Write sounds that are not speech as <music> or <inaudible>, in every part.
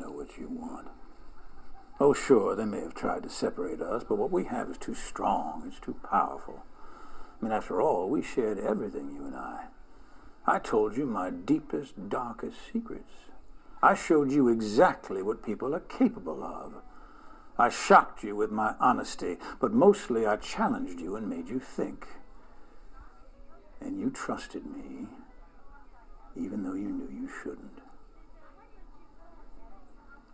know what you want. Oh, sure, they may have tried to separate us, but what we have is too strong, it's too powerful. I mean, after all, we shared everything, you and I. I told you my deepest, darkest secrets. I showed you exactly what people are capable of. I shocked you with my honesty, but mostly I challenged you and made you think. And you trusted me, even though you knew you shouldn't.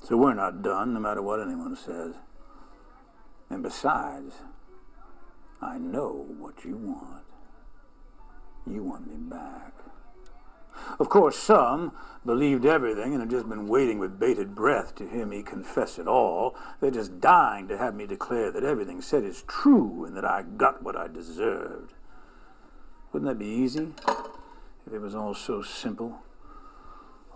So we're not done, no matter what anyone says. And besides, I know what you want. You want me back. Of course, some believed everything and have just been waiting with bated breath to hear me confess it all. They're just dying to have me declare that everything said is true and that I got what I deserved. Wouldn't that be easy if it was all so simple?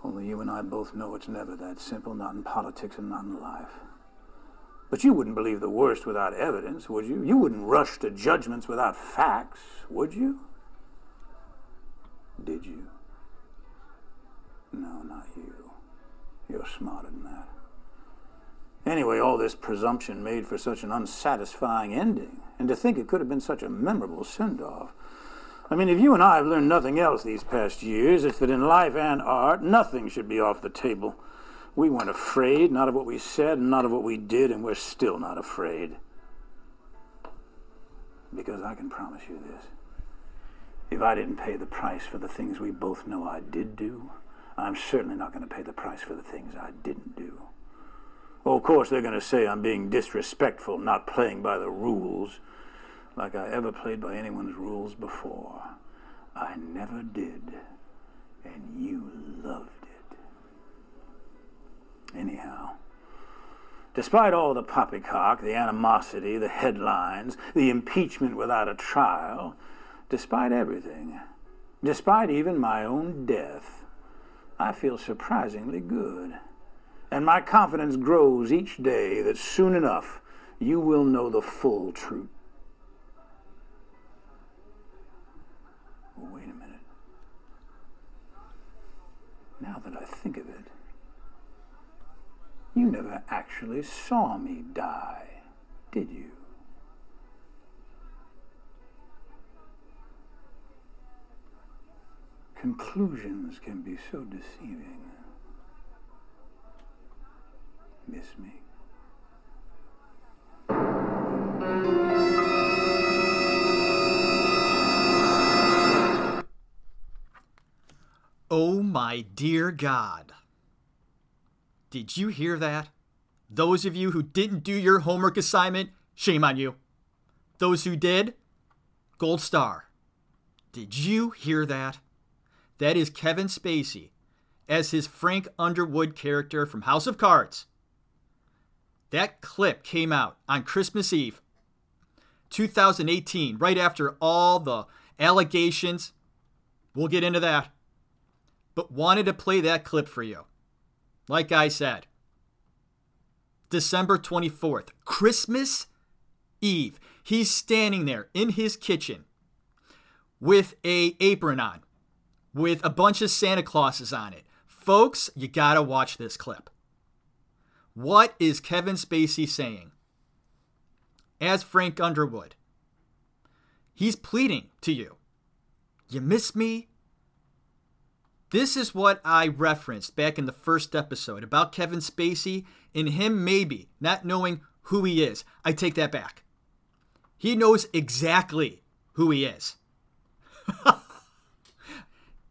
Only you and I both know it's never that simple, not in politics and not in life. But you wouldn't believe the worst without evidence, would you? You wouldn't rush to judgments without facts, would you? Did you? No, not you. You're smarter than that. Anyway, all this presumption made for such an unsatisfying ending, and to think it could have been such a memorable send off. I mean, if you and I have learned nothing else these past years, it's that in life and art, nothing should be off the table. We weren't afraid, not of what we said, and not of what we did, and we're still not afraid. Because I can promise you this. If I didn't pay the price for the things we both know I did do, I'm certainly not going to pay the price for the things I didn't do. Well, of course, they're going to say I'm being disrespectful, not playing by the rules, like I ever played by anyone's rules before. I never did, and you loved it. Anyhow, despite all the poppycock, the animosity, the headlines, the impeachment without a trial, despite everything, despite even my own death, I feel surprisingly good. And my confidence grows each day that soon enough you will know the full truth. wait a minute. Now that I think of it, you never actually saw me die, did you? conclusions can be so deceiving. Miss me? Oh my dear God. Did you hear that? Those of you who didn't do your homework assignment, shame on you. Those who did, gold star. Did you hear that? That is Kevin Spacey as his Frank Underwood character from House of Cards. That clip came out on Christmas Eve, 2018, right after all the allegations. We'll get into that. But wanted to play that clip for you. Like I said, December 24th, Christmas Eve. He's standing there in his kitchen with a apron on with a bunch of Santa Clauses on it. Folks, you gotta watch this clip. What is Kevin Spacey saying? As Frank Underwood, he's pleading to you. You miss me? This is what I referenced back in the first episode about Kevin Spacey and him maybe not knowing who he is. I take that back. He knows exactly who he is. <laughs>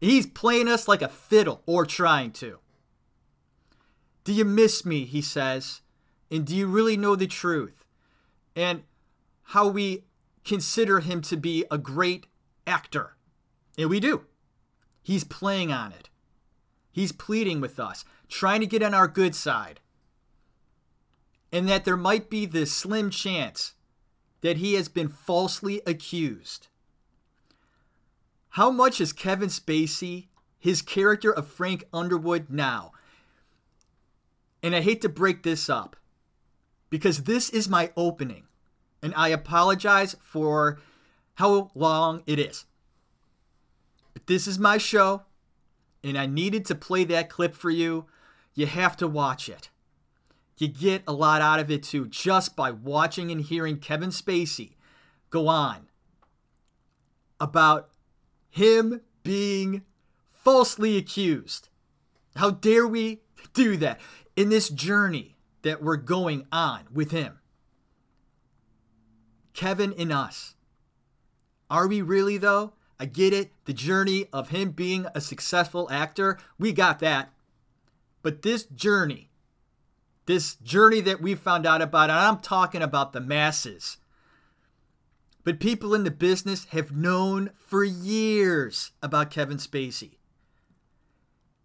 He's playing us like a fiddle, or trying to. Do you miss me? He says. And do you really know the truth? And how we consider him to be a great actor. And we do. He's playing on it. He's pleading with us, trying to get on our good side. And that there might be this slim chance that he has been falsely accused. How much is Kevin Spacey, his character of Frank Underwood, now? And I hate to break this up because this is my opening. And I apologize for how long it is. But this is my show, and I needed to play that clip for you You have to watch it. You get a lot out of it too, just by watching and hearing Kevin Spacey go on about him being falsely accused. How dare we do that in this journey that we're going on with him? Kevin and us. Are we really, though? I get it. The journey of him being a successful actor, we got that. But this journey, this journey that we found out about, and I'm talking about the masses, but people in the business have known for years about Kevin Spacey.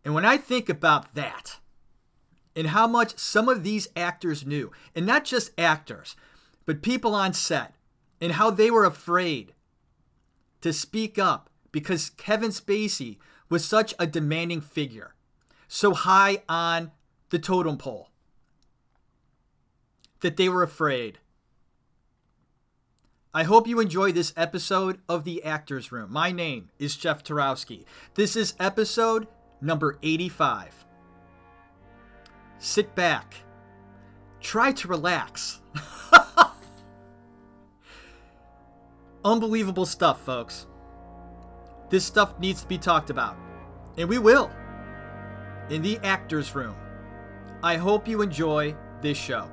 And when I think about that, and how much some of these actors knew, and not just actors, but people on set, and how they were afraid to speak up because Kevin Spacey was such a demanding figure, so high on the totem pole, that they were afraid. I hope you enjoy this episode of The Actors Room. My name is Jeff Tarowski. This is episode number 85. Sit back. Try to relax. <laughs> Unbelievable stuff, folks. This stuff needs to be talked about. And we will. In the actor's room. I hope you enjoy this show.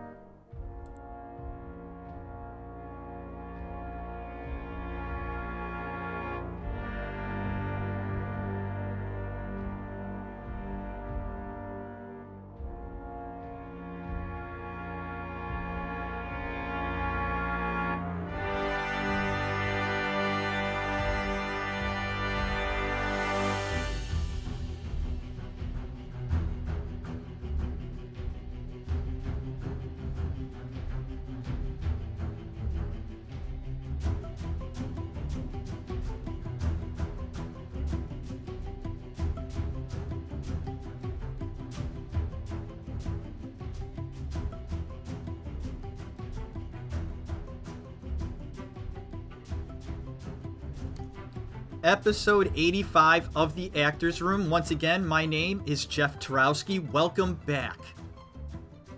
Episode 85 of The Actors Room. Once again, my name is Jeff Tarowski. Welcome back.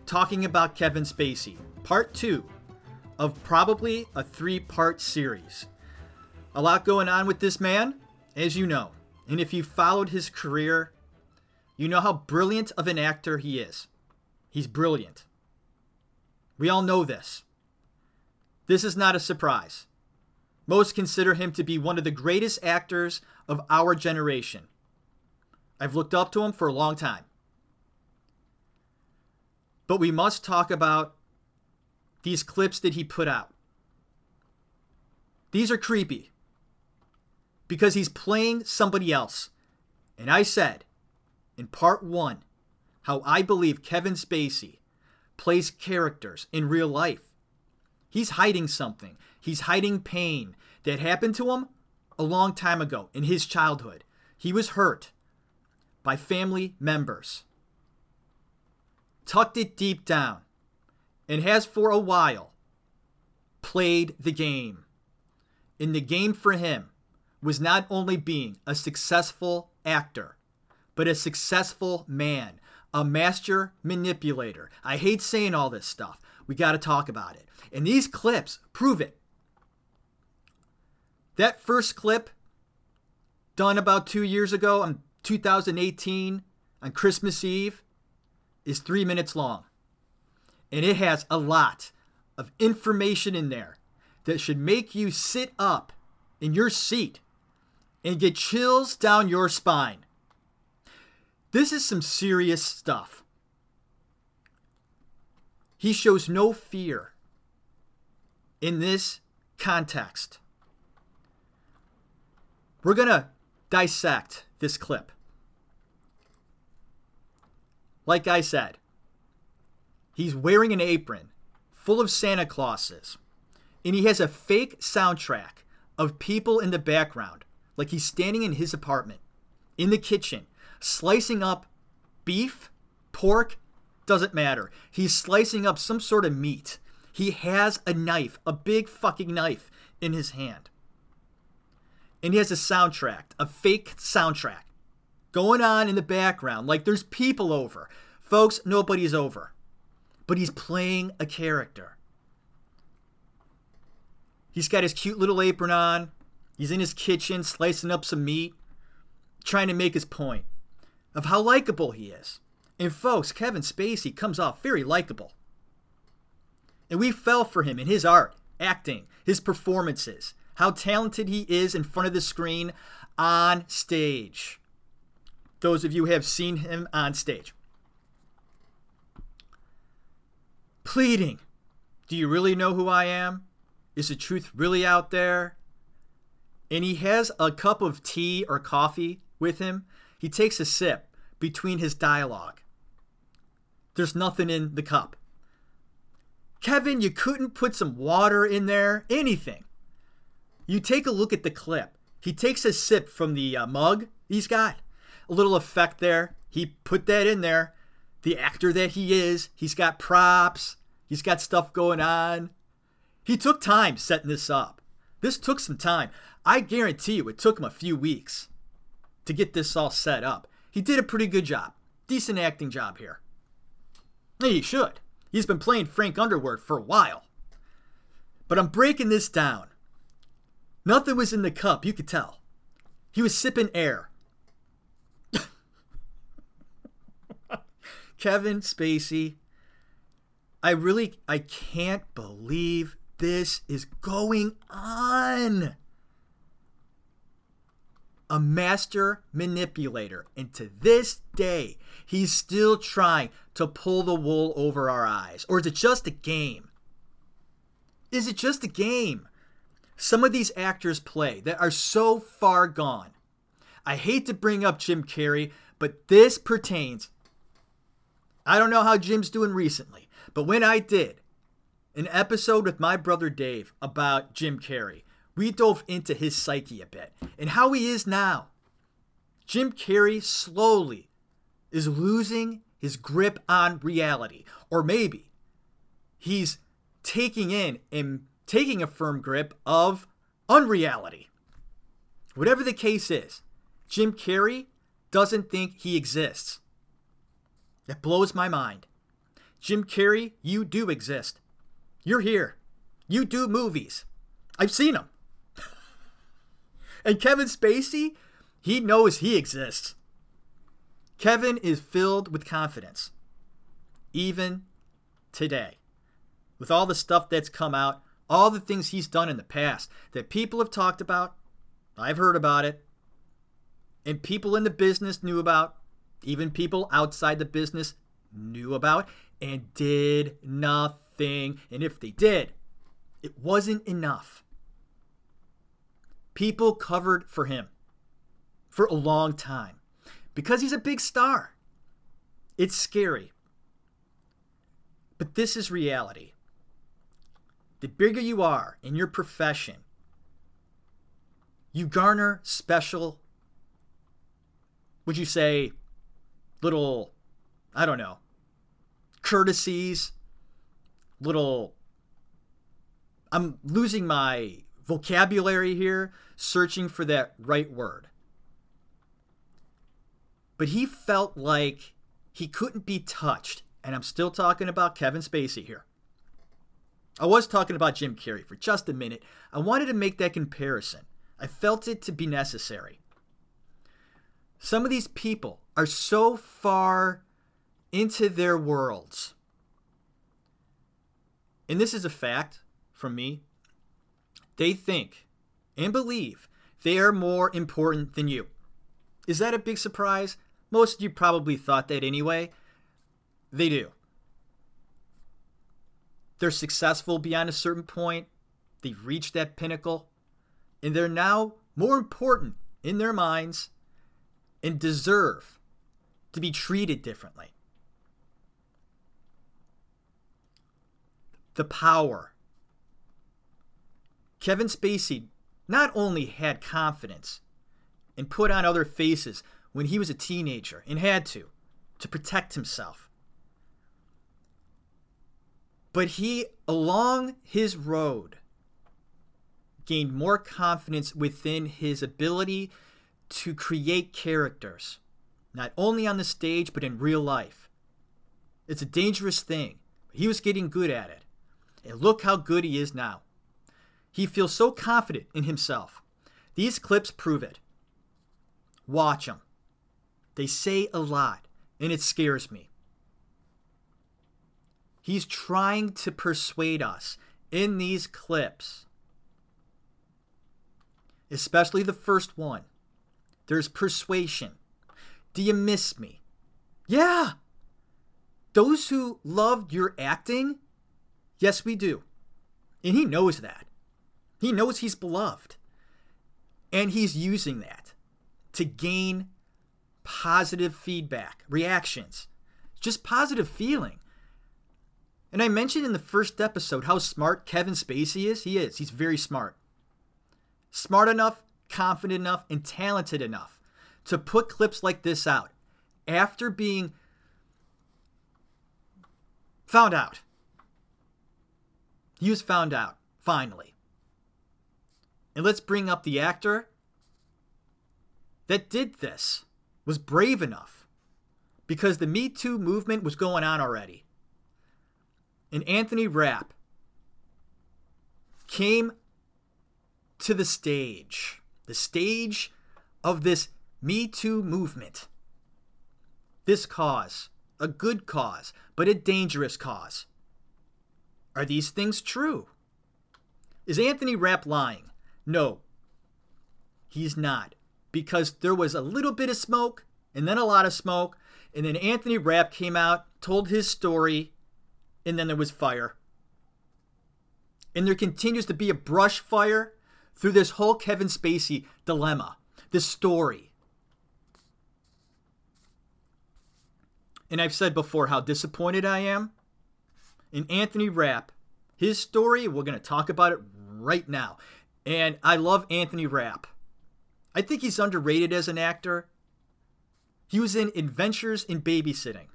Talking about Kevin Spacey, part two of probably a three part series. A lot going on with this man, as you know. And if you followed his career, you know how brilliant of an actor he is. He's brilliant. We all know this. This is not a surprise. Most consider him to be one of the greatest actors of our generation. I've looked up to him for a long time. But we must talk about these clips that he put out. These are creepy because he's playing somebody else. And I said in part one how I believe Kevin Spacey plays characters in real life. He's hiding something. He's hiding pain that happened to him a long time ago in his childhood. He was hurt by family members, tucked it deep down, and has for a while played the game. And the game for him was not only being a successful actor, but a successful man, a master manipulator. I hate saying all this stuff. We got to talk about it. And these clips prove it. That first clip, done about two years ago on 2018 on Christmas Eve, is three minutes long. And it has a lot of information in there that should make you sit up in your seat and get chills down your spine. This is some serious stuff. He shows no fear in this context. We're going to dissect this clip. Like I said, he's wearing an apron full of Santa Clauses, and he has a fake soundtrack of people in the background, like he's standing in his apartment, in the kitchen, slicing up beef, pork, doesn't matter. He's slicing up some sort of meat. He has a knife, a big fucking knife in his hand. And he has a soundtrack, a fake soundtrack going on in the background, like there's people over, Folks, nobody's over. But he's playing a character. He's got his cute little apron on. He's in his kitchen slicing up some meat, trying to make his point of how likable he is. And folks, Kevin Spacey comes off very likable. And we fell for him in his art, acting, his performances, how talented he is in front of the screen on stage. Those of you have seen him on stage. Pleading, Do you really know who I am? Is the truth really out there? And he has a cup of tea or coffee with him. He takes a sip between his dialogue. There's nothing in the cup. Kevin, you couldn't put some water in there, anything. You take a look at the clip. He takes a sip from the uh, mug he's got. A little effect there. He put that in there. The actor that he is, he's got props, he's got stuff going on. He took time setting this up. This took some time. I guarantee you it took him a few weeks to get this all set up. He did a pretty good job. Decent acting job here. He should. He's been playing Frank Underwood for a while. But I'm breaking this down. Nothing was in the cup, you could tell. He was sipping air. <laughs> Kevin Spacey, I really I can't believe this is going on. A master manipulator, and to this day, he's still trying to pull the wool over our eyes. Or is it just a game? Is it just a game? Some of these actors play that are so far gone. I hate to bring up Jim Carrey, but this pertains. I don't know how Jim's doing recently, but when I did an episode with my brother Dave about Jim Carrey, we dove into his psyche a bit and how he is now. Jim Carrey slowly is losing his grip on reality, or maybe he's taking in and taking a firm grip of unreality. Whatever the case is, Jim Carrey doesn't think he exists. That blows my mind. Jim Carrey, you do exist. You're here. You do movies. I've seen them. <laughs> and Kevin Spacey, he knows he exists. Kevin is filled with confidence, even today. With all the stuff that's come out, all the things he's done in the past that people have talked about. I've heard about it. And people in the business knew about. Even people outside the business knew about and did nothing. And if they did, it wasn't enough. People covered for him for a long time because he's a big star. It's scary. But this is reality the bigger you are in your profession, you garner special, would you say, little, I don't know, courtesies, little, I'm losing my vocabulary here, searching for that right word. But he felt like he couldn't be touched. And I'm still talking about Kevin Spacey here. I was talking about Jim Carrey for just a minute. I wanted to make that comparison. I felt it to be necessary. Some of these people are so far into their worlds. And this is a fact from me. They think and believe they are more important than you. Is that a big surprise? Most of you probably thought that anyway. They do they're successful beyond a certain point, they've reached that pinnacle, and they're now more important in their minds and deserve to be treated differently. The power. Kevin Spacey not only had confidence and put on other faces when he was a teenager and had to to protect himself but he, along his road, gained more confidence within his ability to create characters, not only on the stage, but in real life. It's a dangerous thing. He was getting good at it. And look how good he is now. He feels so confident in himself. These clips prove it. Watch them. They say a lot, and it scares me. He's trying to persuade us in these clips, especially the first one. There's persuasion. Do you miss me? Yeah. Those who loved your acting, yes, we do. And he knows that. He knows he's beloved. And he's using that to gain positive feedback, reactions, just positive feeling. And I mentioned in the first episode how smart Kevin Spacey is. He is. He's very smart. Smart enough, confident enough, and talented enough to put clips like this out after being found out. He was found out, finally. And let's bring up the actor that did this, was brave enough, because the Me Too movement was going on already. And Anthony Rapp came to the stage, the stage of this Me Too movement. This cause, a good cause, but a dangerous cause. Are these things true? Is Anthony Rapp lying? No, he's not. Because there was a little bit of smoke and then a lot of smoke. And then Anthony Rapp came out, told his story, and then there was fire. And there continues to be a brush fire through this whole Kevin Spacey dilemma, this story. And I've said before how disappointed I am in Anthony Rapp. His story, we're going to talk about it right now. And I love Anthony Rapp. I think he's underrated as an actor. He was in Adventures in Babysitting.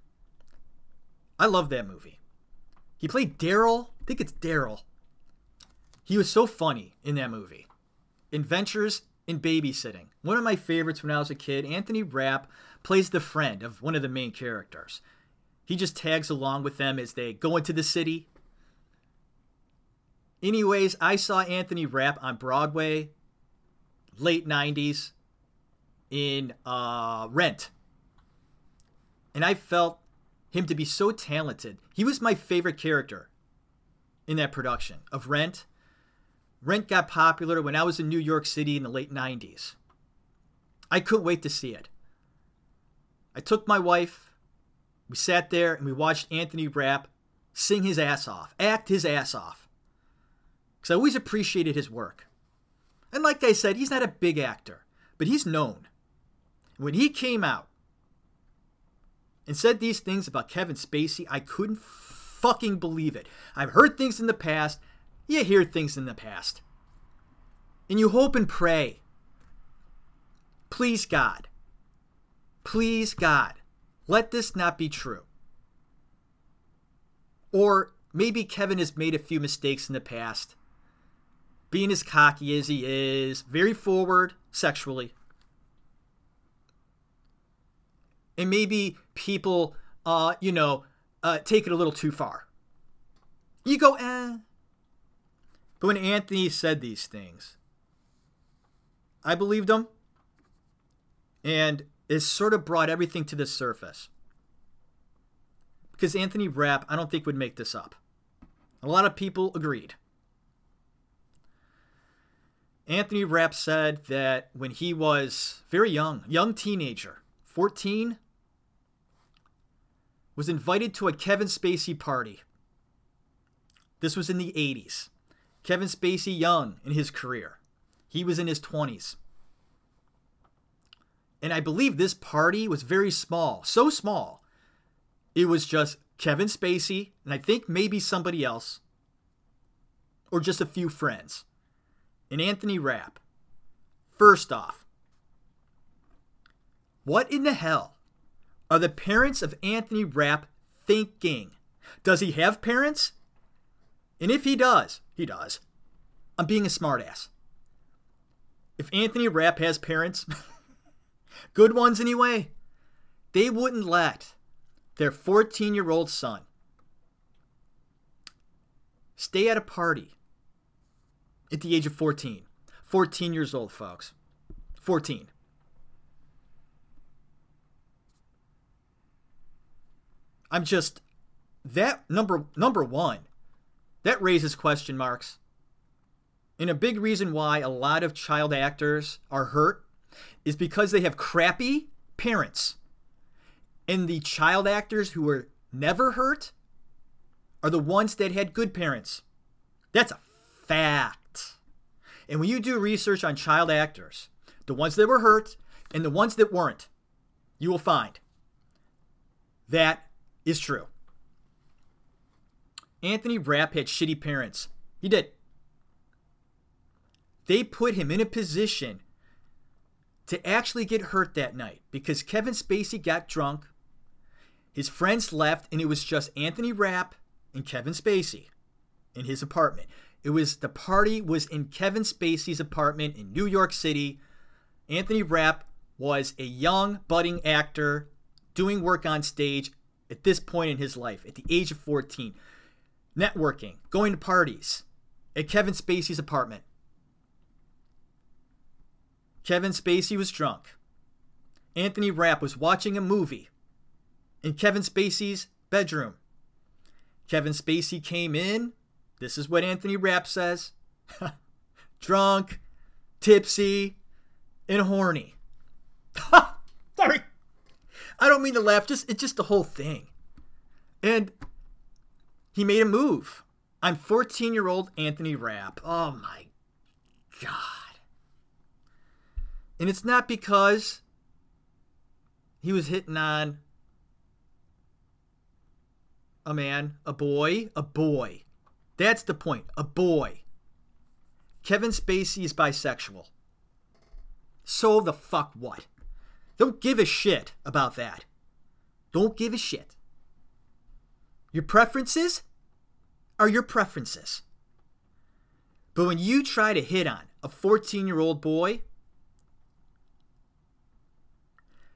I love that movie. He played Daryl. I think it's Daryl. He was so funny in that movie. Adventures in Babysitting. One of my favorites when I was a kid. Anthony Rapp plays the friend of one of the main characters. He just tags along with them as they go into the city Anyways, I saw Anthony Rapp on Broadway late 90s in uh, Rent. And I felt him to be so talented. He was my favorite character in that production of Rent. Rent got popular when I was in New York City in the late 90s. I couldn't wait to see it. I took my wife, we sat there and we watched Anthony Rapp sing his ass off, act his ass off because I always appreciated his work. And like I said, he's not a big actor, but he's known. When he came out and said these things about Kevin Spacey, I couldn't fucking believe it. I've heard things in the past. You hear things in the past. And you hope and pray. Please, God. Please, God. Let this not be true. Or maybe Kevin has made a few mistakes in the past being as cocky as he is, very forward sexually. And maybe people, uh, you know, uh, take it a little too far. You go, eh. But when Anthony said these things, I believed him. And it sort of brought everything to the surface. Because Anthony Rapp, I don't think would make this up. A lot of people agreed. Anthony Rapp said that when he was very young, young teenager, 14, was invited to a Kevin Spacey party. This was in the 80s. Kevin Spacey young in his career. He was in his 20s. And I believe this party was very small, so small. It was just Kevin Spacey, and I think maybe somebody else, or just a few friends and Anthony Rapp. First off, what in the hell are the parents of Anthony Rapp thinking? Does he have parents? And if he does, he does. I'm being a smartass. If Anthony Rapp has parents, <laughs> good ones anyway, they wouldn't let their 14 year old son stay at a party at the age of 14. 14 years old, folks. 14. I'm just that number number 1 that raises question marks. And a big reason why a lot of child actors are hurt is because they have crappy parents. And the child actors who were never hurt are the ones that had good parents. That's a fact. And when you do research on child actors, the ones that were hurt and the ones that weren't, you will find that is true. Anthony Rapp had shitty parents. He did. They put him in a position to actually get hurt that night because Kevin Spacey got drunk. His friends left, and it was just Anthony Rapp and Kevin Spacey in his apartment. It was the party was in Kevin Spacey's apartment in New York City. Anthony Rapp was a young budding actor doing work on stage at this point in his life at the age of 14 networking going to parties at Kevin Spacey's apartment. Kevin Spacey was drunk. Anthony Rapp was watching a movie in Kevin Spacey's bedroom. Kevin Spacey came in. This is what Anthony Rapp says. <laughs> Drunk, tipsy, and horny. <laughs> I don't mean to laugh, just it's just the whole thing. And he made a move. I'm 14 year old Anthony Rapp. Oh my God. And it's not because he was hitting on a man, a boy, a boy. That's the point. A boy. Kevin Spacey is bisexual. So the fuck what? Don't give a shit about that. Don't give a shit. Your preferences are your preferences. But when you try to hit on a 14 year old boy,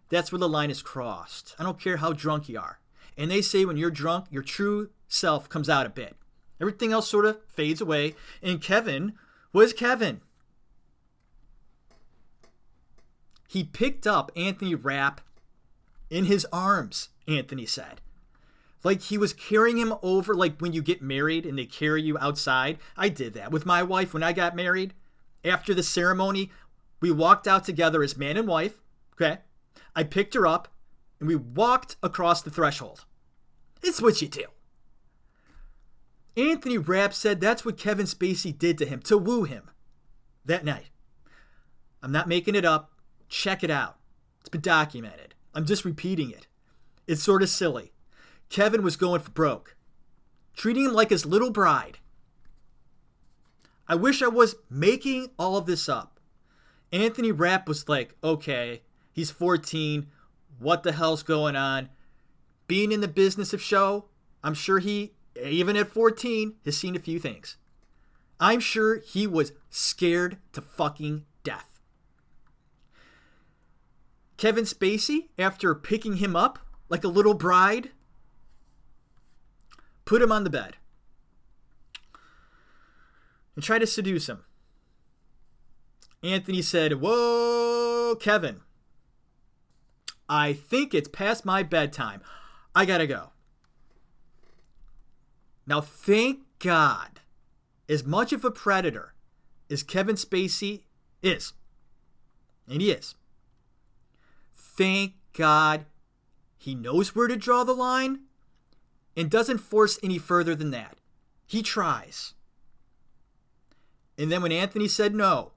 that's where the line is crossed. I don't care how drunk you are. And they say when you're drunk, your true self comes out a bit. Everything else sort of fades away. And Kevin was Kevin. He picked up Anthony Rapp in his arms, Anthony said. Like he was carrying him over, like when you get married and they carry you outside. I did that with my wife when I got married. After the ceremony, we walked out together as man and wife. Okay. I picked her up and we walked across the threshold. It's what you do. Anthony Rapp said that's what Kevin Spacey did to him to woo him that night. I'm not making it up. Check it out. It's been documented. I'm just repeating it. It's sort of silly. Kevin was going for broke, treating him like his little bride. I wish I was making all of this up. Anthony Rapp was like, okay, he's 14 what the hell's going on. Being in the business of show, I'm sure he, even at 14, has seen a few things. I'm sure he was scared to fucking death. Kevin Spacey, after picking him up like a little bride, put him on the bed and tried to seduce him. Anthony said, Whoa, Kevin, I think it's past my bedtime. I gotta go. Now, thank God, as much of a predator as Kevin Spacey is, and he is, thank God he knows where to draw the line and doesn't force any further than that. He tries. And then when Anthony said no,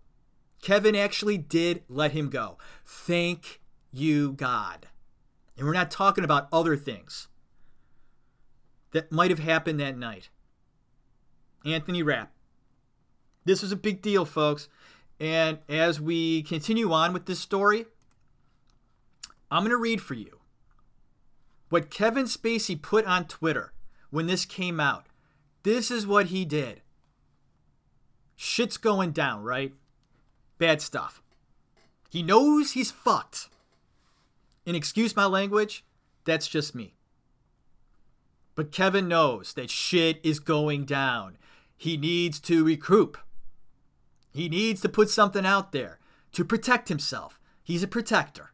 Kevin actually did let him go. Thank you, God. And we're not talking about other things that might have happened that night. Anthony Rapp. This was a big deal, folks. And as we continue on with this story, I'm going to read for you what Kevin Spacey put on Twitter when this came out. This is what he did. Shit's going down, right? Bad stuff. He knows he's fucked. And excuse my language, that's just me. But Kevin knows that shit is going down. He needs to recoup. He needs to put something out there to protect himself. He's a protector.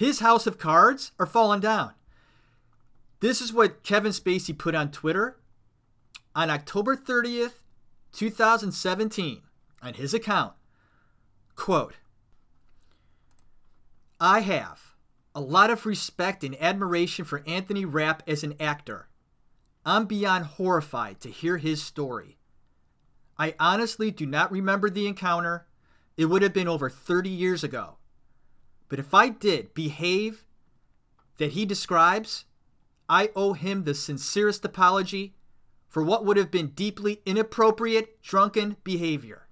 His house of cards are falling down. This is what Kevin Spacey put on Twitter on October 30th, 2017, on his account. Quote I have a lot of respect and admiration for Anthony Rapp as an actor. I'm beyond horrified to hear his story. I honestly do not remember the encounter. It would have been over 30 years ago. But if I did behave that he describes, I owe him the sincerest apology for what would have been deeply inappropriate drunken behavior.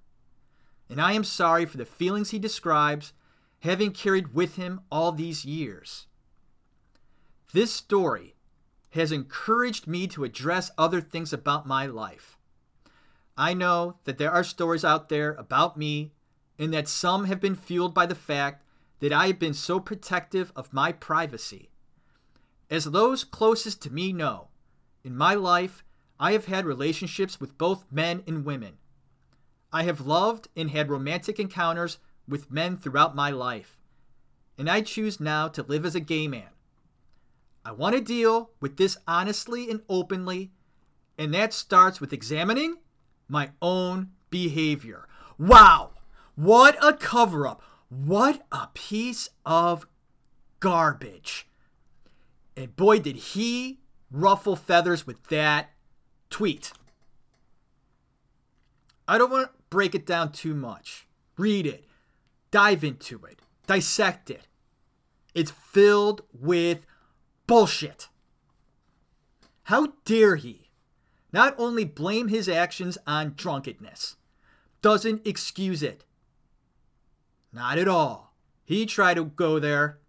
And I am sorry for the feelings he describes having carried with him all these years. This story has encouraged me to address other things about my life. I know that there are stories out there about me, and that some have been fueled by the fact that I have been so protective of my privacy. As those closest to me know, in my life, I have had relationships with both men and women. I have loved and had romantic encounters with men throughout my life, and I choose now to live as a gay man. I want to deal with this honestly and openly, and that starts with examining my own behavior. Wow! What a cover up! What a piece of garbage! And boy, did he ruffle feathers with that tweet. I don't want to break it down too much. Read it, dive into it, dissect it. It's filled with bullshit. How dare he not only blame his actions on drunkenness, doesn't excuse it. Not at all. He tried to go there.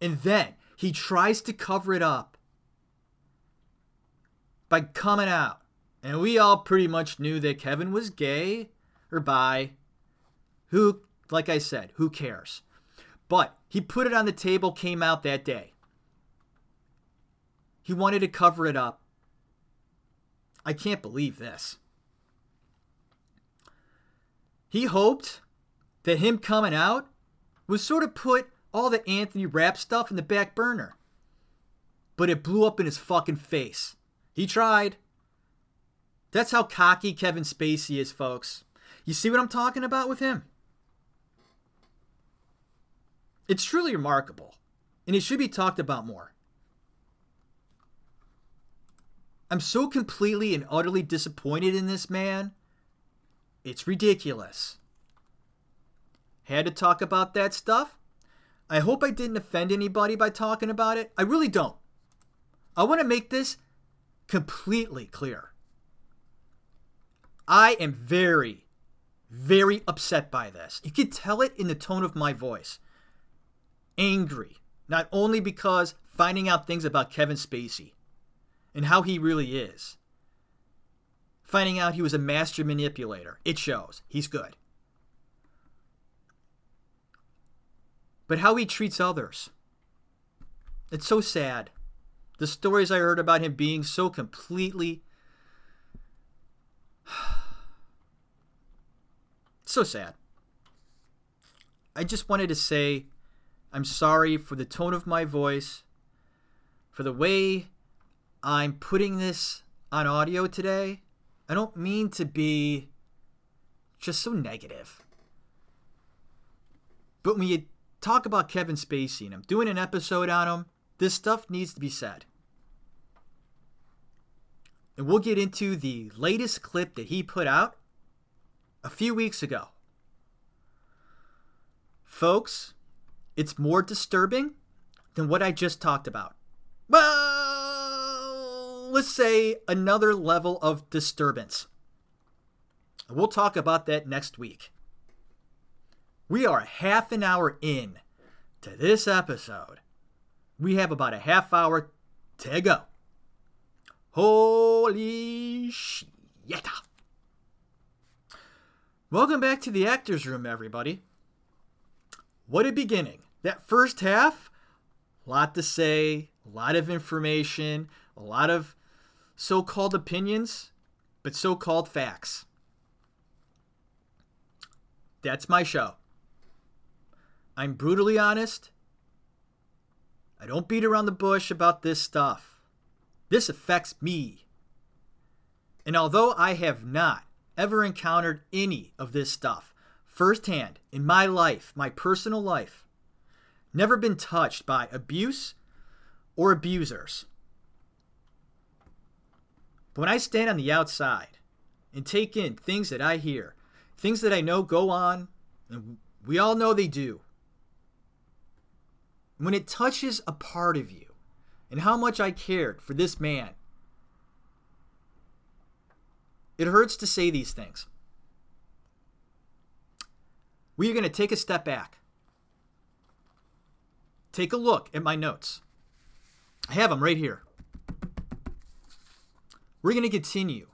And then he tries to cover it up by coming out. And we all pretty much knew that Kevin was gay or bi. Who, like I said, who cares? But he put it on the table, came out that day. He wanted to cover it up. I can't believe this. He hoped that him coming out would sort of put all the Anthony Rapp stuff in the back burner. But it blew up in his fucking face. He tried. That's how cocky Kevin Spacey is, folks. You see what I'm talking about with him? It's truly remarkable, and it should be talked about more. I'm so completely and utterly disappointed in this man. It's ridiculous. Had to talk about that stuff. I hope I didn't offend anybody by talking about it. I really don't. I want to make this completely clear. I am very, very upset by this. You can tell it in the tone of my voice. Angry, not only because finding out things about Kevin Spacey and how he really is, finding out he was a master manipulator. It shows. He's good. But how he treats others. It's so sad. The stories I heard about him being so completely. <sighs> so sad. I just wanted to say I'm sorry for the tone of my voice, for the way I'm putting this on audio today. I don't mean to be just so negative. But when you talk about Kevin Spacey and I'm doing an episode on him, this stuff needs to be said. And we'll get into the latest clip that he put out a few weeks ago. Folks, it's more disturbing than what I just talked about. Well, let's say another level of disturbance. We'll talk about that next week. We are half an hour in to this episode. We have about a half hour to go. Holy shit. Welcome back to the actor's room, everybody. What a beginning. That first half A lot to say, a lot of information, a lot of so called opinions, but so called facts. That's my show. I'm brutally honest. I don't beat around the bush about this stuff. This affects me. And although I have not ever encountered any of this stuff firsthand in my life, my personal life, never been touched by abuse or abusers. But when I stand on the outside and take in things that I hear, things that I know go on, and we all know they do, when it touches a part of you and how much I cared for this man, it hurts to say these things. We are going to take a step back. Take a look at my notes. I have them right here. We're going to continue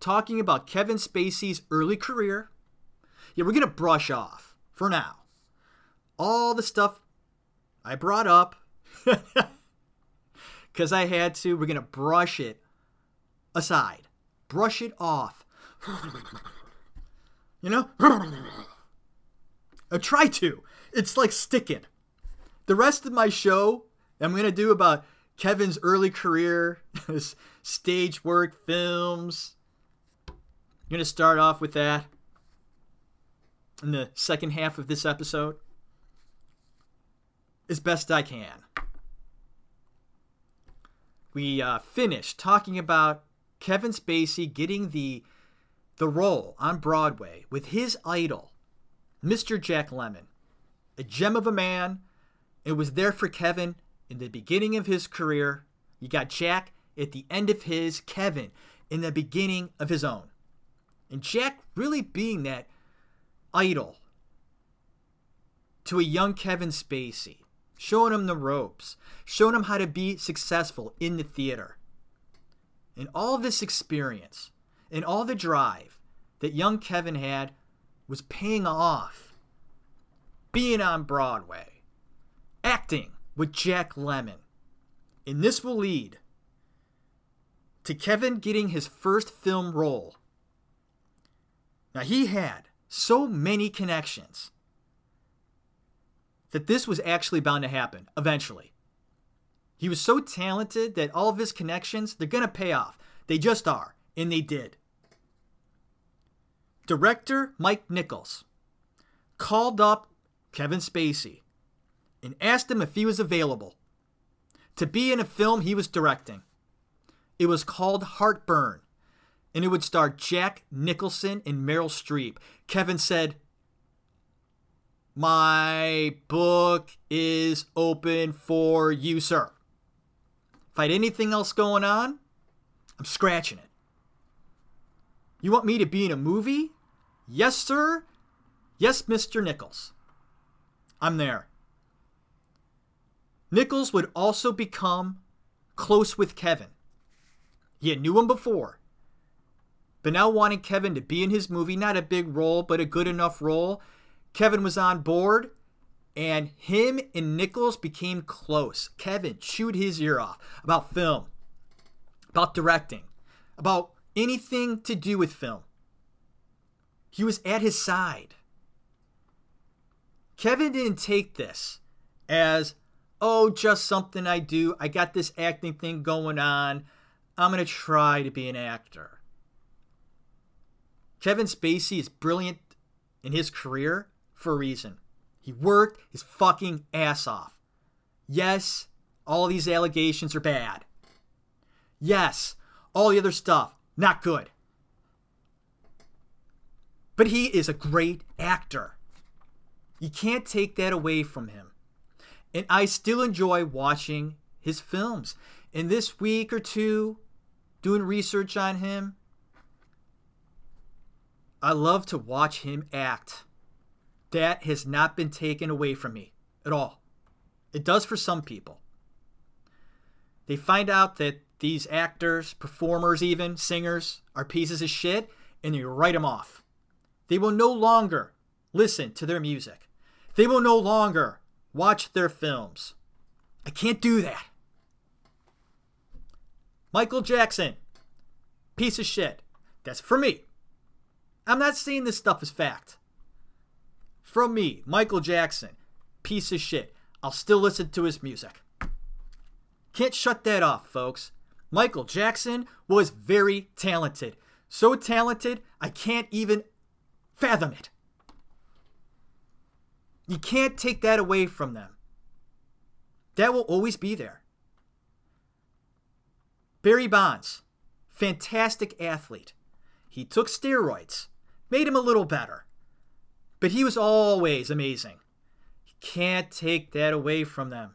talking about Kevin Spacey's early career. Yeah, we're going to brush off for now all the stuff I brought up <laughs> because I had to. We're going to brush it aside, brush it off. <laughs> you know? I try to. It's like sticking. The rest of my show, I'm going to do about Kevin's early career, <laughs> his stage work, films. I'm going to start off with that in the second half of this episode as best I can. We uh, finished talking about Kevin Spacey getting the the role on Broadway with his idol, Mr. Jack Lemmon, a gem of a man. It was there for Kevin in the beginning of his career. You got Jack at the end of his, Kevin in the beginning of his own. And Jack really being that idol to a young Kevin Spacey showing him the ropes, showing him how to be successful in the theater. And all this experience and all the drive that young Kevin had was paying off. Being on Broadway, acting with Jack Lemmon. And this will lead to Kevin getting his first film role. Now, he had so many connections that this was actually bound to happen eventually. He was so talented that all of his connections, they're going to pay off. They just are, and they did. Director Mike Nichols called up Kevin Spacey and asked him if he was available to be in a film he was directing. It was called Heartburn, and it would star Jack Nicholson and Meryl Streep. Kevin said, my book is open for you, sir. If I had anything else going on, I'm scratching it. You want me to be in a movie? Yes, sir. Yes, Mr. Nichols. I'm there. Nichols would also become close with Kevin. He had knew him before, but now wanting Kevin to be in his movie, not a big role, but a good enough role, Kevin was on board, and him and Nichols became close. Kevin chewed his ear off about film, about directing, about anything to do with film. He was at his side. Kevin didn't take this as, oh, just something I do. I got this acting thing going on. I'm going to try to be an actor. Kevin Spacey is brilliant in his career, for a reason. He worked his fucking ass off. Yes, all these allegations are bad. Yes, all the other stuff, not good. But he is a great actor. You can't take that away from him. And I still enjoy watching his films. In this week or two, doing research on him, I love to watch him act that has not been taken away from me at all. It does for some people. They find out that these actors, performers, even singers, are pieces of shit, and they write them off. They will no longer listen to their music. They will no longer watch their films. I can't do that. Michael Jackson, piece of shit. That's for me. I'm not saying this stuff is fact. From me, Michael Jackson, piece of shit. I'll still listen to his music. Can't shut that off, folks. Michael Jackson was very talented. So talented, I can't even fathom it. You can't take that away from them. That will always be there. Barry Bonds, fantastic athlete. He took steroids, made him a little better. But he was always amazing. You can't take that away from them.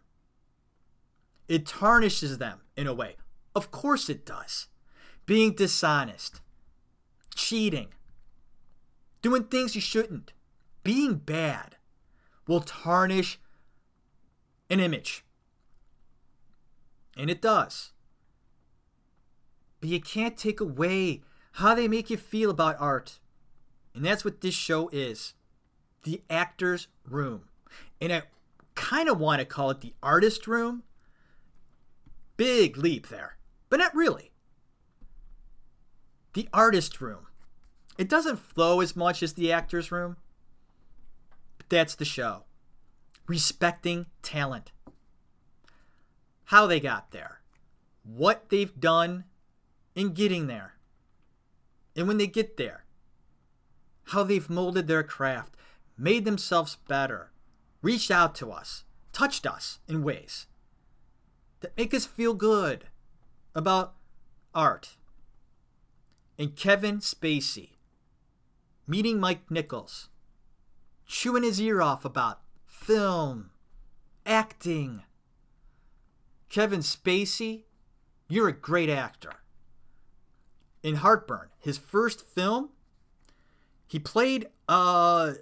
It tarnishes them in a way. Of course it does. Being dishonest, cheating, doing things you shouldn't, being bad will tarnish an image. And it does. But you can't take away how they make you feel about art. And that's what this show is the actor's room. And I kind of want to call it the artist room. Big leap there, but not really. The artist room. It doesn't flow as much as the actor's room, that's the show. Respecting talent. How they got there. What they've done in getting there. And when they get there, how they've molded their craft, made themselves better, reached out to us, touched us in ways that make us feel good about art. And Kevin Spacey meeting Mike Nichols, chewing his ear off about film, acting. Kevin Spacey, you're a great actor. In Heartburn, his first film, he played uh,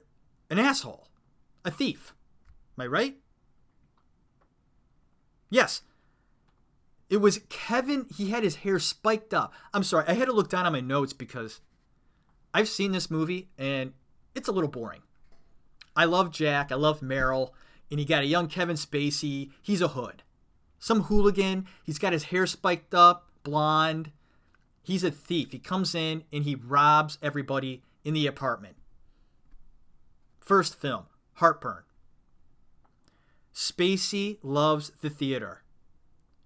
an asshole, a thief. Am I right? Yes. It was Kevin. He had his hair spiked up. I'm sorry. I had to look down on my notes because I've seen this movie and it's a little boring. I love Jack. I love Meryl. And you got a young Kevin Spacey. He's a hood. Some hooligan. He's got his hair spiked up, blonde. He's a thief. He comes in and he robs everybody in the apartment. First film, Heartburn. Spacey loves the theater.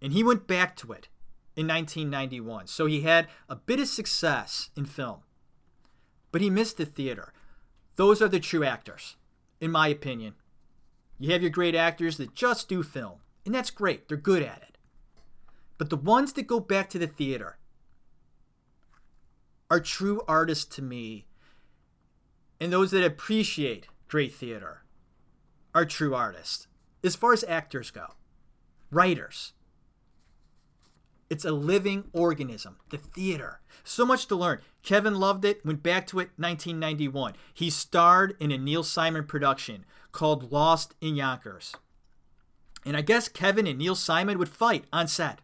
And he went back to it in 1991. So he had a bit of success in film. But he missed the theater. Those are the true actors, in my opinion. You have your great actors that just do film, and that's great. They're good at it. But the ones that go back to the theater are true artists to me. And those that appreciate great theater are true artists. As far as actors go, writers, it's a living organism, the theater. So much to learn. Kevin loved it, went back to it 1991. He starred in a Neil Simon production called Lost in Yonkers. And I guess Kevin and Neil Simon would fight on set.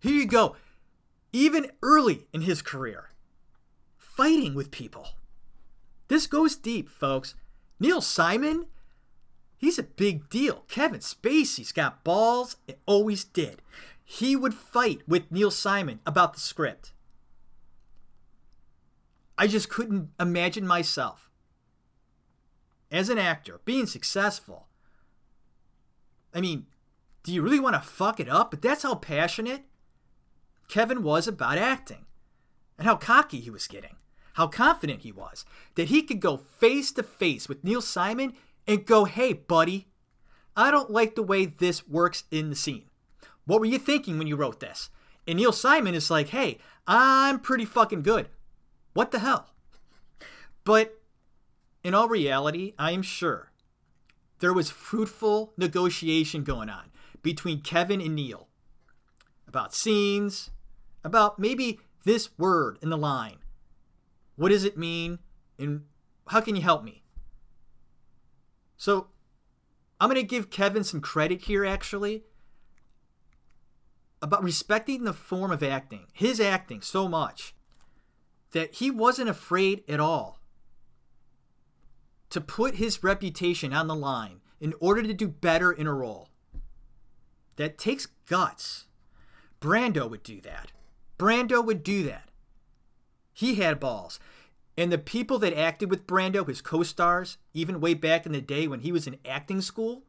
Here you go. Even early in his career, fighting with people. This goes deep, folks. Neil Simon, he's a big deal. Kevin Spacey's got balls, it always did he would fight with Neil Simon about the script. I just couldn't imagine myself as an actor being successful. I mean, do you really want to fuck it up? But that's how passionate Kevin was about acting and how cocky he was getting, how confident he was that he could go face to face with Neil Simon and go, hey, buddy, I don't like the way this works in the scene. What were you thinking when you wrote this? And Neil Simon is like, hey, I'm pretty fucking good. What the hell? But in all reality, I am sure there was fruitful negotiation going on between Kevin and Neil about scenes, about maybe this word in the line. What does it mean? And how can you help me? So I'm going to give Kevin some credit here, actually, about respecting the form of acting, his acting so much, that he wasn't afraid at all to put his reputation on the line in order to do better in a role. that takes guts. Brando would do that. Brando would do that. He had balls. And the people that acted with Brando, his co stars, even way back in the day when he was in acting school,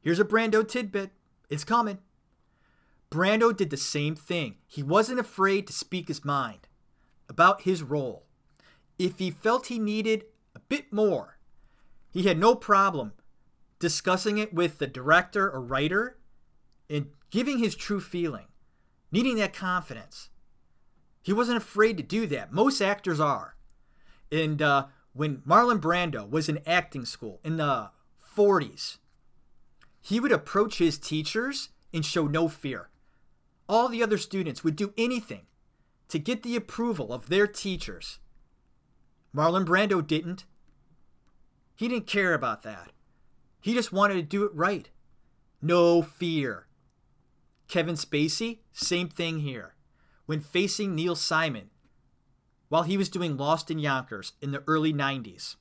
here's a Brando tidbit. It's coming. Brando did the same thing. He wasn't afraid to speak his mind about his role. If he felt he needed a bit more, he had no problem discussing it with the director or writer and giving his true feeling, needing that confidence. He wasn't afraid to do that. Most actors are. And uh, when Marlon Brando was in acting school in the 40s, he would approach his teachers and show no fear. All the other students would do anything to get the approval of their teachers. Marlon Brando didn't. He didn't care about that. He just wanted to do it right. No fear. Kevin Spacey, same thing here. When facing Neil Simon while he was doing Lost in Yonkers in the early 90s.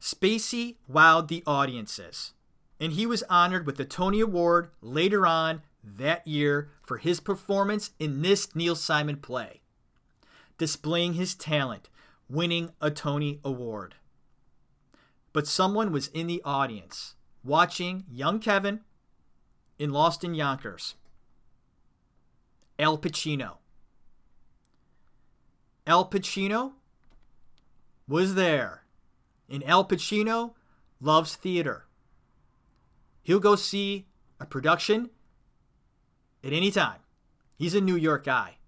Spacey wowed the audiences, and he was honored with the Tony Award later on that year for his performance in this Neil Simon play, displaying his talent, winning a Tony Award. But someone was in the audience watching young Kevin in Lost in Yonkers. Al Pacino. Al Pacino was there. And Al Pacino loves theater. He'll go see a production at any time. He's a New York guy.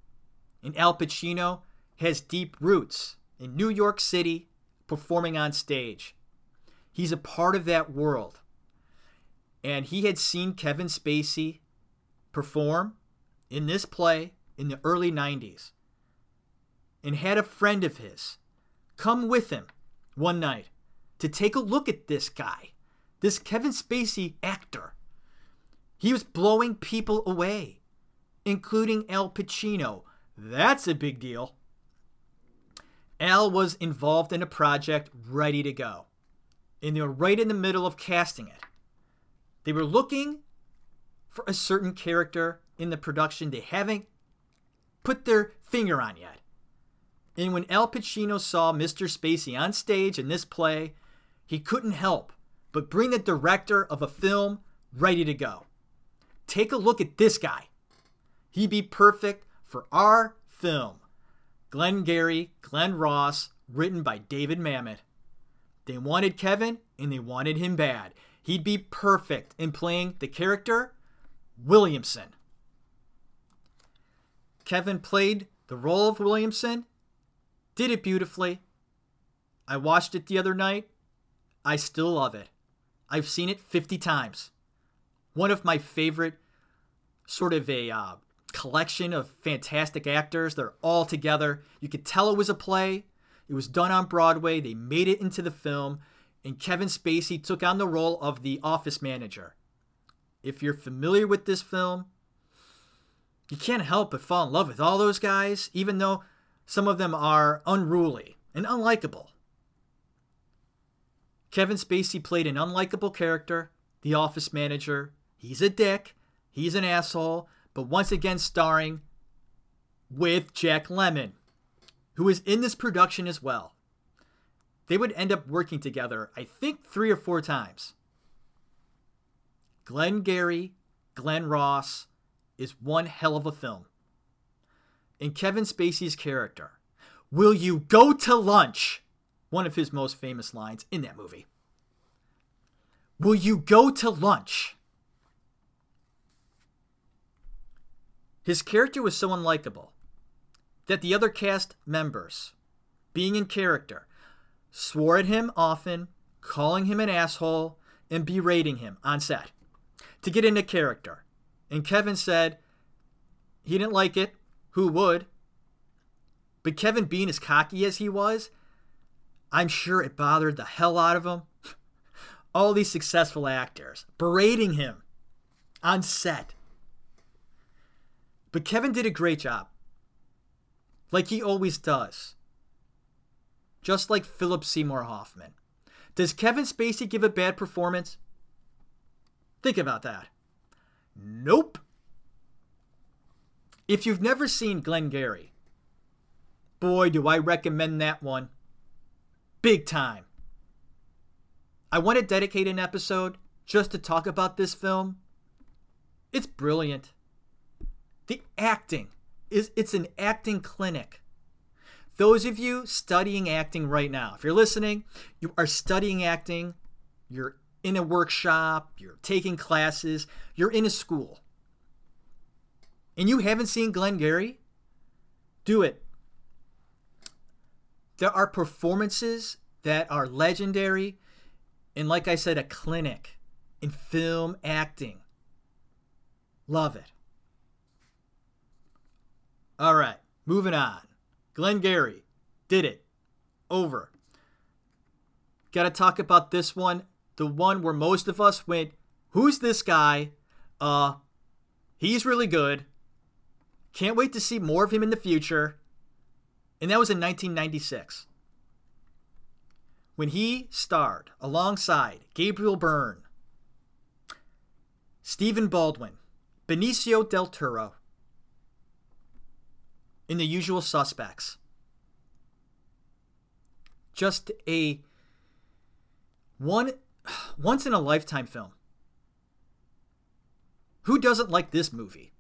And Al Pacino has deep roots in New York City performing on stage. He's a part of that world. And he had seen Kevin Spacey perform in this play in the early 90s and had a friend of his come with him one night to take a look at this guy, this Kevin Spacey actor. He was blowing people away, including Al Pacino. That's a big deal. Al was involved in a project ready to go, and they were right in the middle of casting it. They were looking for a certain character in the production they haven't put their finger on yet. And when Al Pacino saw Mr. Spacey on stage in this play, he couldn't help but bring the director of a film ready to go. Take a look at this guy. He'd be perfect for our film. Glengarry, Glen Ross, written by David Mamet. They wanted Kevin and they wanted him bad. He'd be perfect in playing the character Williamson. Kevin played the role of Williamson did it beautifully. I watched it the other night. I still love it. I've seen it 50 times. One of my favorite, sort of a uh, collection of fantastic actors. They're all together. You could tell it was a play. It was done on Broadway. They made it into the film. And Kevin Spacey took on the role of the office manager. If you're familiar with this film, you can't help but fall in love with all those guys, even though some of them are unruly and unlikable. Kevin Spacey played an unlikable character, the office manager. He's a dick, he's an asshole, but once again starring with Jack Lemmon, who is in this production as well. They would end up working together, I think, three or four times. Glengarry, Glen Ross is one hell of a film And Kevin Spacey's character, Will you go to lunch? One of his most famous lines in that movie. Will you go to lunch? His character was so unlikable that the other cast members, being in character, swore at him often, calling him an asshole, and berating him on set to get into character. And Kevin said he didn't like it, who would? But Kevin being as cocky as he was, I'm sure it bothered the hell out of him. <laughs> All these successful actors berating him on set. But Kevin did a great job. Like he always does. Just like Philip Seymour Hoffman. Does Kevin Spacey give a bad performance? Think about that. Nope. If you've never seen Glengarry, boy, do I recommend that one. Big time. I want to dedicate an episode just to talk about this film. It's brilliant. The acting is it's an acting clinic. Those of you studying acting right now, if you're listening, you are studying acting, you're in a workshop, you're taking classes, you're in a school, and you haven't seen Glengarry, do it. There are performances that are legendary, and like I said, a clinic in film acting. Love it. All right, moving on. Glengarry did it. Over. Got to talk about this one, the one where most of us went, "Who's this guy?" Uh, he's really good. Can't wait to see more of him in the future. And that was in 1996. When he starred alongside Gabriel Byrne, Stephen Baldwin, Benicio del Toro, in the usual suspects. Just a one <sighs> once in a lifetime film. Who doesn't like this movie?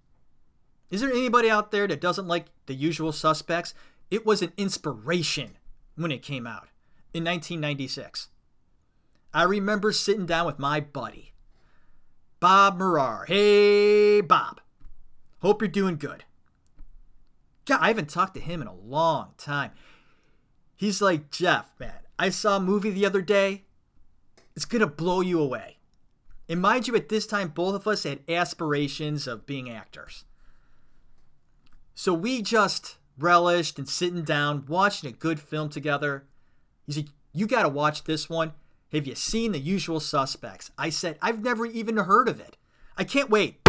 Is there anybody out there that doesn't like the usual suspects? It was an inspiration when it came out in 1996. I remember sitting down with my buddy, Bob Murar. Hey, Bob. Hope you're doing good. God, I haven't talked to him in a long time. He's like, Jeff, man, I saw a movie the other day. It's going to blow you away. And mind you, at this time, both of us had aspirations of being actors. So we just relished and sitting down, watching a good film together. He said, You got to watch this one. Have you seen The Usual Suspects? I said, I've never even heard of it. I can't wait.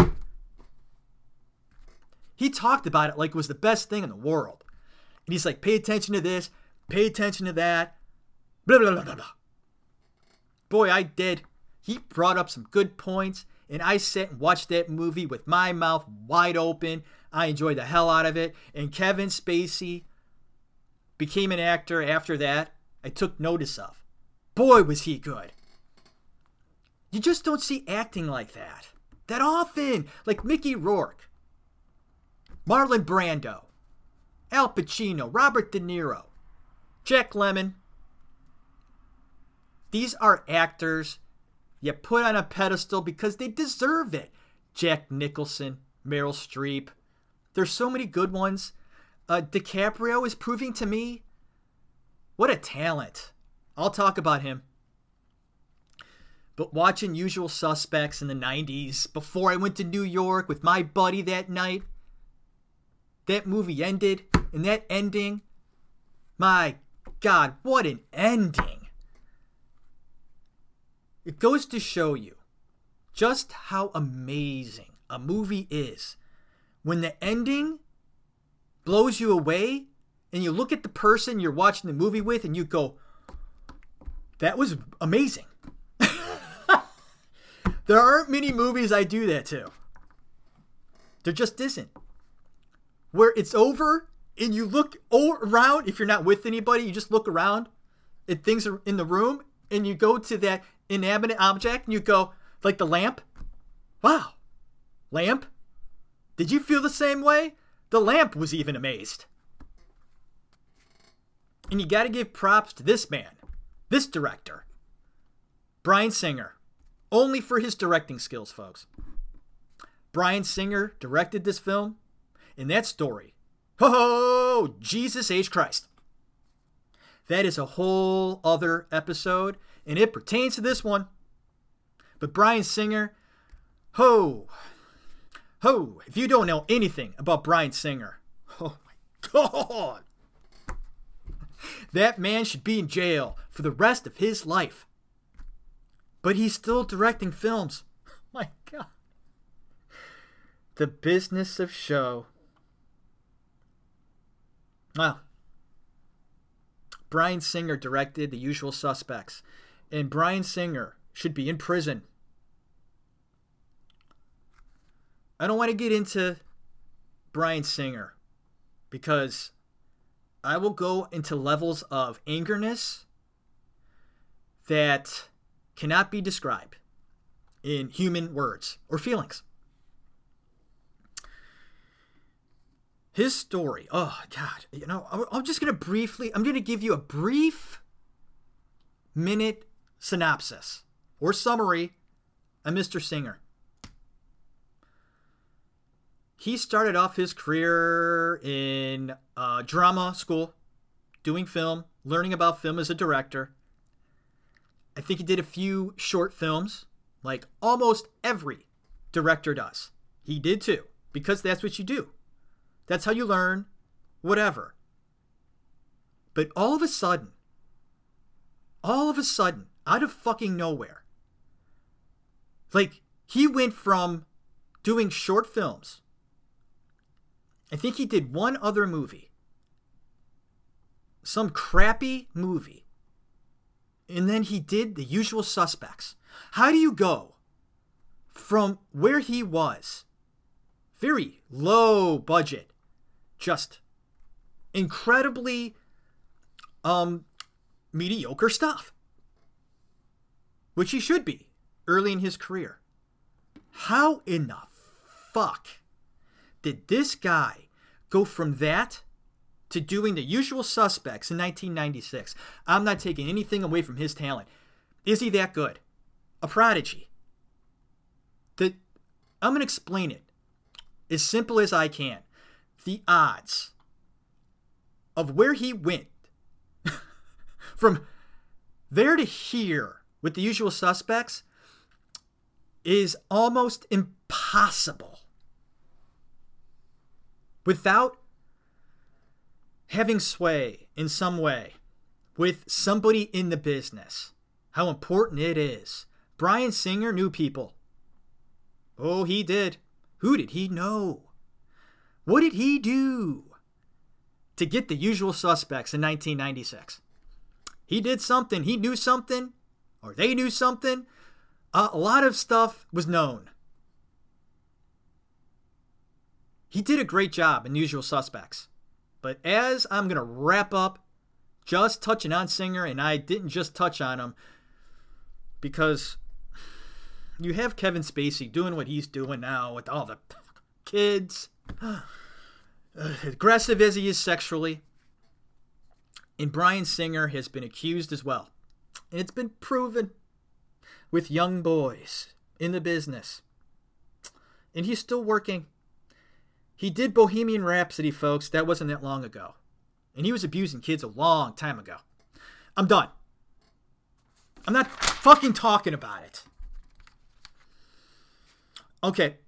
He talked about it like it was the best thing in the world. And he's like, pay attention to this, pay attention to that. Blah, blah, blah, blah, blah. Boy, I did. He brought up some good points, and I sat and watched that movie with my mouth wide open. I enjoyed the hell out of it. And Kevin Spacey became an actor after that I took notice of. Boy, was he good. You just don't see acting like that that often. Like Mickey Rourke. Marlon Brando, Al Pacino, Robert De Niro, Jack Lemmon. These are actors you put on a pedestal because they deserve it. Jack Nicholson, Meryl Streep. There's so many good ones. Uh, DiCaprio is proving to me what a talent. I'll talk about him. But watching Usual Suspects in the 90s, before I went to New York with my buddy that night, that movie ended, and that ending, my God, what an ending! It goes to show you just how amazing a movie is when the ending blows you away and you look at the person you're watching the movie with and you go, that was amazing. <laughs> there aren't many movies I do that to. There just isn't where it's over and you look around if you're not with anybody you just look around and things are in the room and you go to that inanimate object and you go like the lamp? Wow. Lamp? Did you feel the same way? The lamp was even amazed. And you got to give props to this man this director Bryan Singer only for his directing skills folks. Bryan Singer directed this film in that story. Ho ho! Jesus H. Christ. That is a whole other episode, and it pertains to this one. But Bryan Singer, ho, ho, if you don't know anything about Bryan Singer, <laughs> oh my God, that man should be in jail for the rest of his life. But he's still directing films. <laughs> My God. The business of show. Well, Bryan Singer directed The Usual Suspects, and Bryan Singer should be in prison. I don't want to get into Bryan Singer because I will go into levels of angerness that cannot be described in human words or feelings. His story, oh God, you know, I'm just to briefly, I'm to give you a brief minute synopsis or summary of Mr. Singer. He started off his career in uh, drama school, doing film, learning about film as a director. I think he did a few short films, like almost every director does. He did too, because that's what you do. That's how you learn, whatever. But all of a sudden, all of a sudden, out of fucking nowhere, like he went from doing short films I think he did one other movie. Some crappy movie. And then he did The Usual Suspects. How do you go from where he was, very low budget, just incredibly um, mediocre stuff, which he should be early in his career. How in the fuck did this guy go from that to doing the usual suspects in 1996? I'm not taking anything away from his talent. Is he that good? A prodigy. The, I'm going to explain it as simple as I can. The odds of where he went <laughs> from there to here with the usual suspects is almost impossible without having sway in some way with somebody in the business, how important it is. Bryan Singer knew people. Oh, he did. Who did he know? What did he do to get the usual suspects in 1996? He did something. He knew something, or they knew something. Uh, a lot of stuff was known. He did a great job in Usual Suspects. But as I'm going to wrap up just touching on Singer, and I didn't just touch on him because you have Kevin Spacey doing what he's doing now with all the kids, <gasps> Uh, aggressive as he is sexually. And Bryan Singer has been accused as well. And it's been proven with young boys in the business. And he's still working he did Bohemian Rhapsody, folks. That wasn't that long ago. And he was abusing kids a long time ago. I'm done. I'm not fucking talking about it. Okay.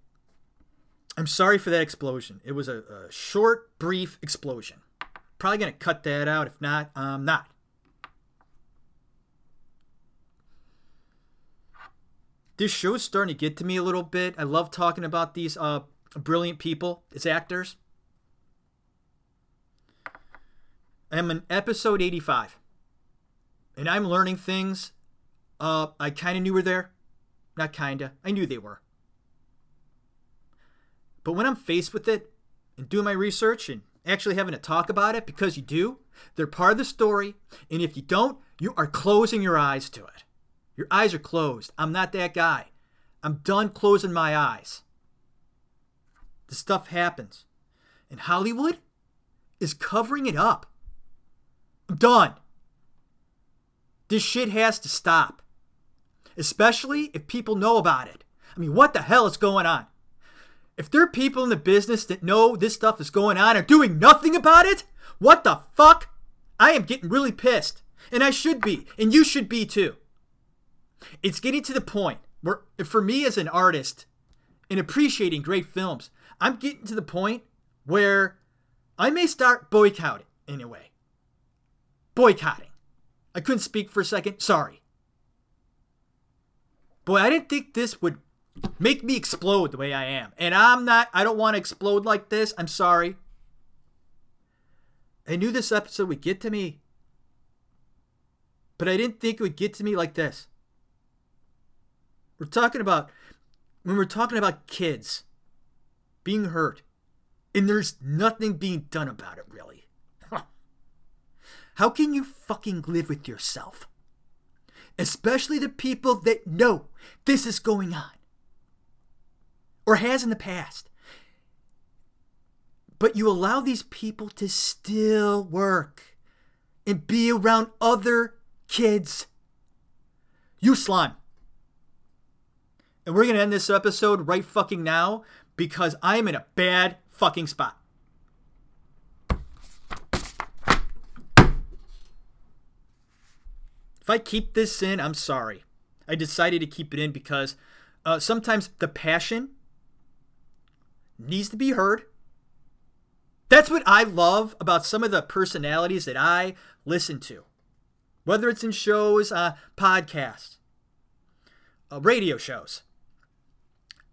I'm sorry for that explosion. It was a, a short, brief explosion. Probably going to cut that out. If not, I'm not. This show's starting to get to me a little bit. I love talking about these uh, brilliant people as actors. I'm in episode 85. And I'm learning things uh, I kind of knew were there. Not kinda. I knew they were. But when I'm faced with it and doing my research and actually having to talk about it, because you do, they're part of the story. And if you don't, you are closing your eyes to it. Your eyes are closed. I'm not that guy. I'm done closing my eyes. The stuff happens. And Hollywood is covering it up. I'm done. This shit has to stop. Especially if people know about it. I mean, what the hell is going on? If there are people in the business that know this stuff is going on and doing nothing about it, what the fuck? I am getting really pissed. And I should be. And you should be too. It's getting to the point where, for me as an artist, in appreciating great films, I'm getting to the point where I may start boycotting in a way. Boycotting. I couldn't speak for a second. Sorry. Boy, I didn't think this would make me explode the way I am. And I'm not, I don't want to explode like this. I'm sorry. I knew this episode would get to me. But I didn't think it would get to me like this. We're talking about, when we're talking about kids being hurt, and there's nothing being done about it, really. How can you fucking live with yourself? Especially the people that know this is going on or has in the past. But you allow these people to still work and be around other kids. You slime. And we're going to end this episode right fucking now because I'm in a bad fucking spot. If I keep this in, I'm sorry. I decided to keep it in because uh, sometimes the passion needs to be heard. That's what I love about some of the personalities that I listen to, whether it's in shows, uh, podcasts, uh, radio shows.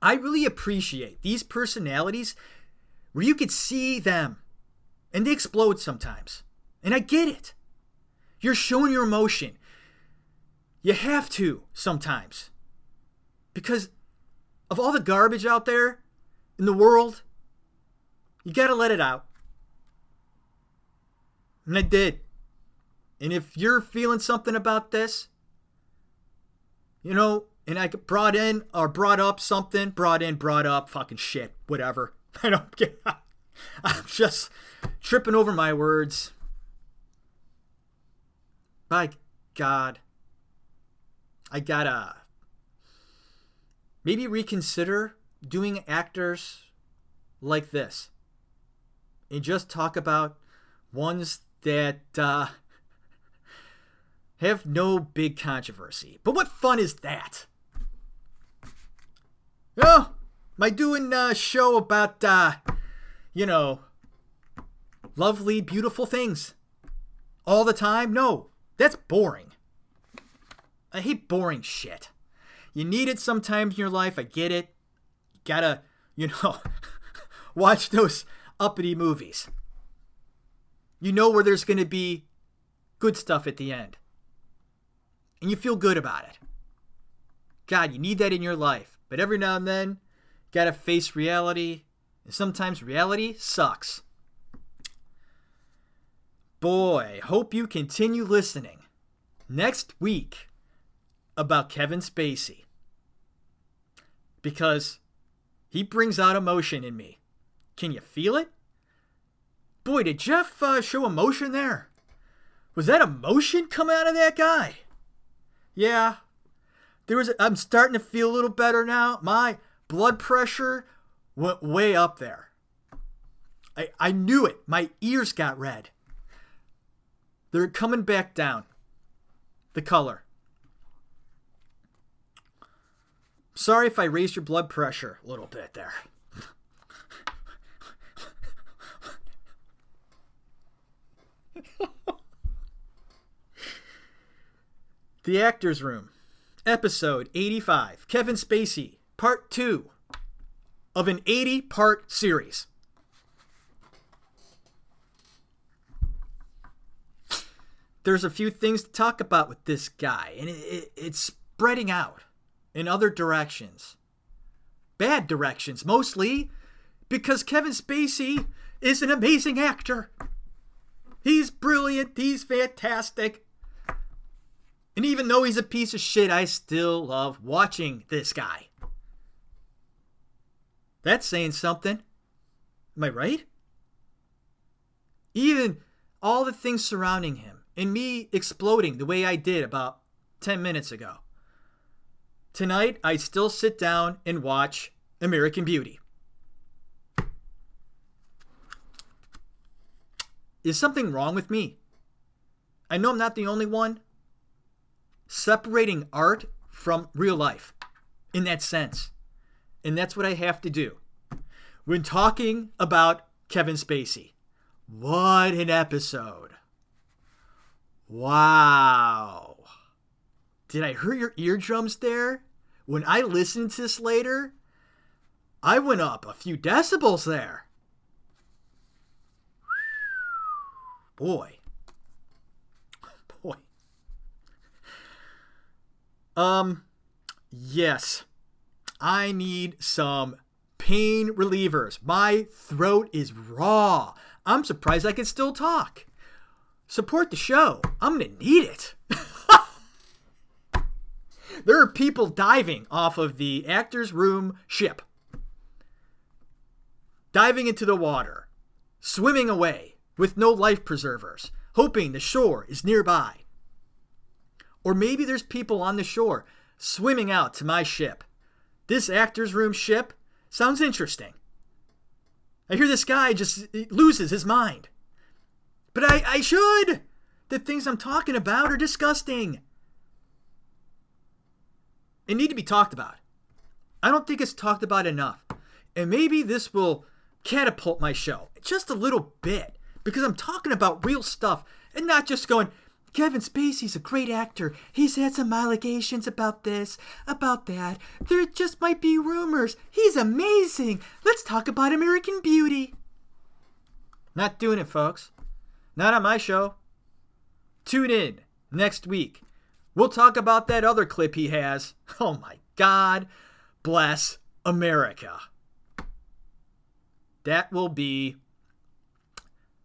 I really appreciate these personalities where you could see them and they explode sometimes. And I get it. You're showing your emotion. You have to sometimes. Because of all the garbage out there in the world, you got to let it out. And I did. And if you're feeling something about this, you know, and I brought in or brought up something, brought in, brought up, fucking shit, whatever. <laughs> I don't get. <laughs> I'm just tripping over my words. By God, I gotta maybe reconsider doing actors like this and just talk about ones that uh, have no big controversy. But what fun is that? Oh, I doing a show about, uh, you know, lovely, beautiful things all the time? No, that's boring. I hate boring shit. You need it sometimes in your life. I get it. Gotta, you know, <laughs> watch those uppity movies. You know where there's gonna be good stuff at the end. And you feel good about it. God, you need that in your life. But every now and then, you gotta face reality. And sometimes reality sucks. Boy, hope you continue listening. Next week, about Kevin Spacey. Because he brings out emotion in me. Can you feel it? Boy, did Jeff uh, show emotion there? Was that emotion coming out of that guy? Yeah. There was. A, I'm starting to feel a little better now. My blood pressure went way up there. I, I knew it. My ears got red. They're coming back down. The color. Sorry if I raised your blood pressure a little bit there. <laughs> the Actors Room, Episode 85 Kevin Spacey, Part 2 of an 80 part series. There's a few things to talk about with this guy, and it, it, it's spreading out in other directions. Bad directions, mostly, because Kevin Spacey is an amazing actor. He's brilliant, he's fantastic. And even though he's a piece of shit, I still love watching this guy. That's saying something. Am I right? Even all the things surrounding him and me exploding the way I did about 10 minutes ago. Tonight, I still sit down and watch American Beauty. Is something wrong with me? I know I'm not the only one. Separating art from real life in that sense. And that's what I have to do. When talking about Kevin Spacey, what an episode! Wow. Did I hurt your eardrums there? When I listened to this later, I went up a few decibels there. Boy. Boy. Um, yes. I need some pain relievers. My throat is raw. I'm surprised I can still talk. Support the show. I'm going to need it. <laughs> there are people diving off of the actor's room ship, diving into the water, swimming away with no life preservers, hoping the shore is nearby. Or maybe there's people on the shore swimming out to my ship. This actor's room ship sounds interesting. I hear this guy just loses his mind. But I, I should! The things I'm talking about are disgusting. They need to be talked about. I don't think it's talked about enough. And maybe this will catapult my show just a little bit because I'm talking about real stuff and not just going, Kevin Spacey's a great actor. He's had some allegations about this, about that. There just might be rumors. He's amazing. Let's talk about American Beauty. Not doing it, folks. Not on my show. Tune in next week. We'll talk about that other clip he has. <laughs> Oh my God. Bless America. That will be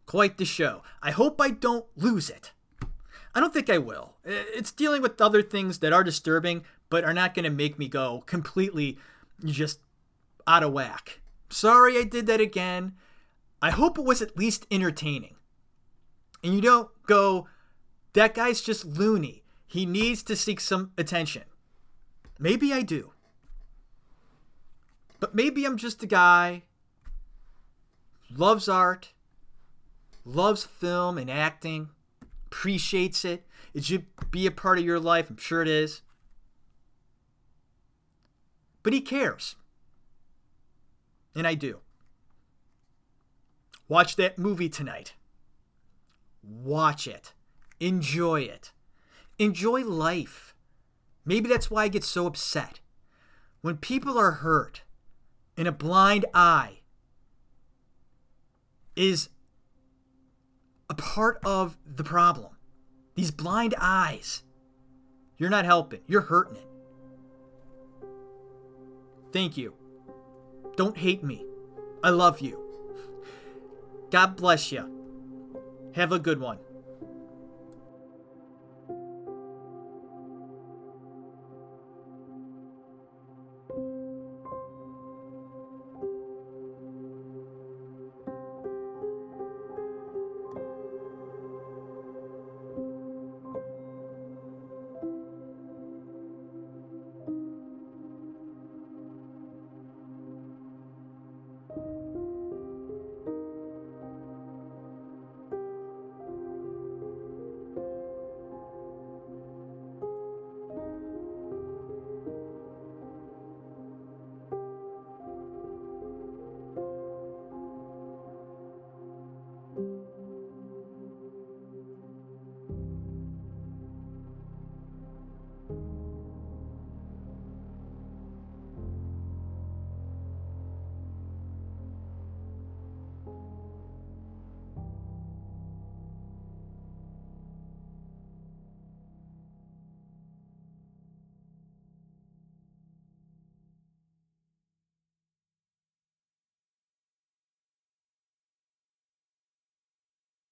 quite the show. I hope I don't lose it. I don't think I will. It's dealing with other things that are disturbing, but are not going to make me go completely just out of whack. Sorry I did that again. I hope it was at least entertaining. And you don't go, that guy's just loony. He needs to seek some attention. Maybe I do. But maybe I'm just a guy loves art, loves film and acting appreciates it. It should be a part of your life. I'm sure it is. But he cares. And I do. Watch that movie tonight. Watch it. Enjoy it. Enjoy life. Maybe that's why I get so upset. When people are hurt and a blind eye is a part of the problem. These blind eyes. You're not helping, you're hurting it. Thank you. Don't hate me. I love you. God bless you. Have a good one.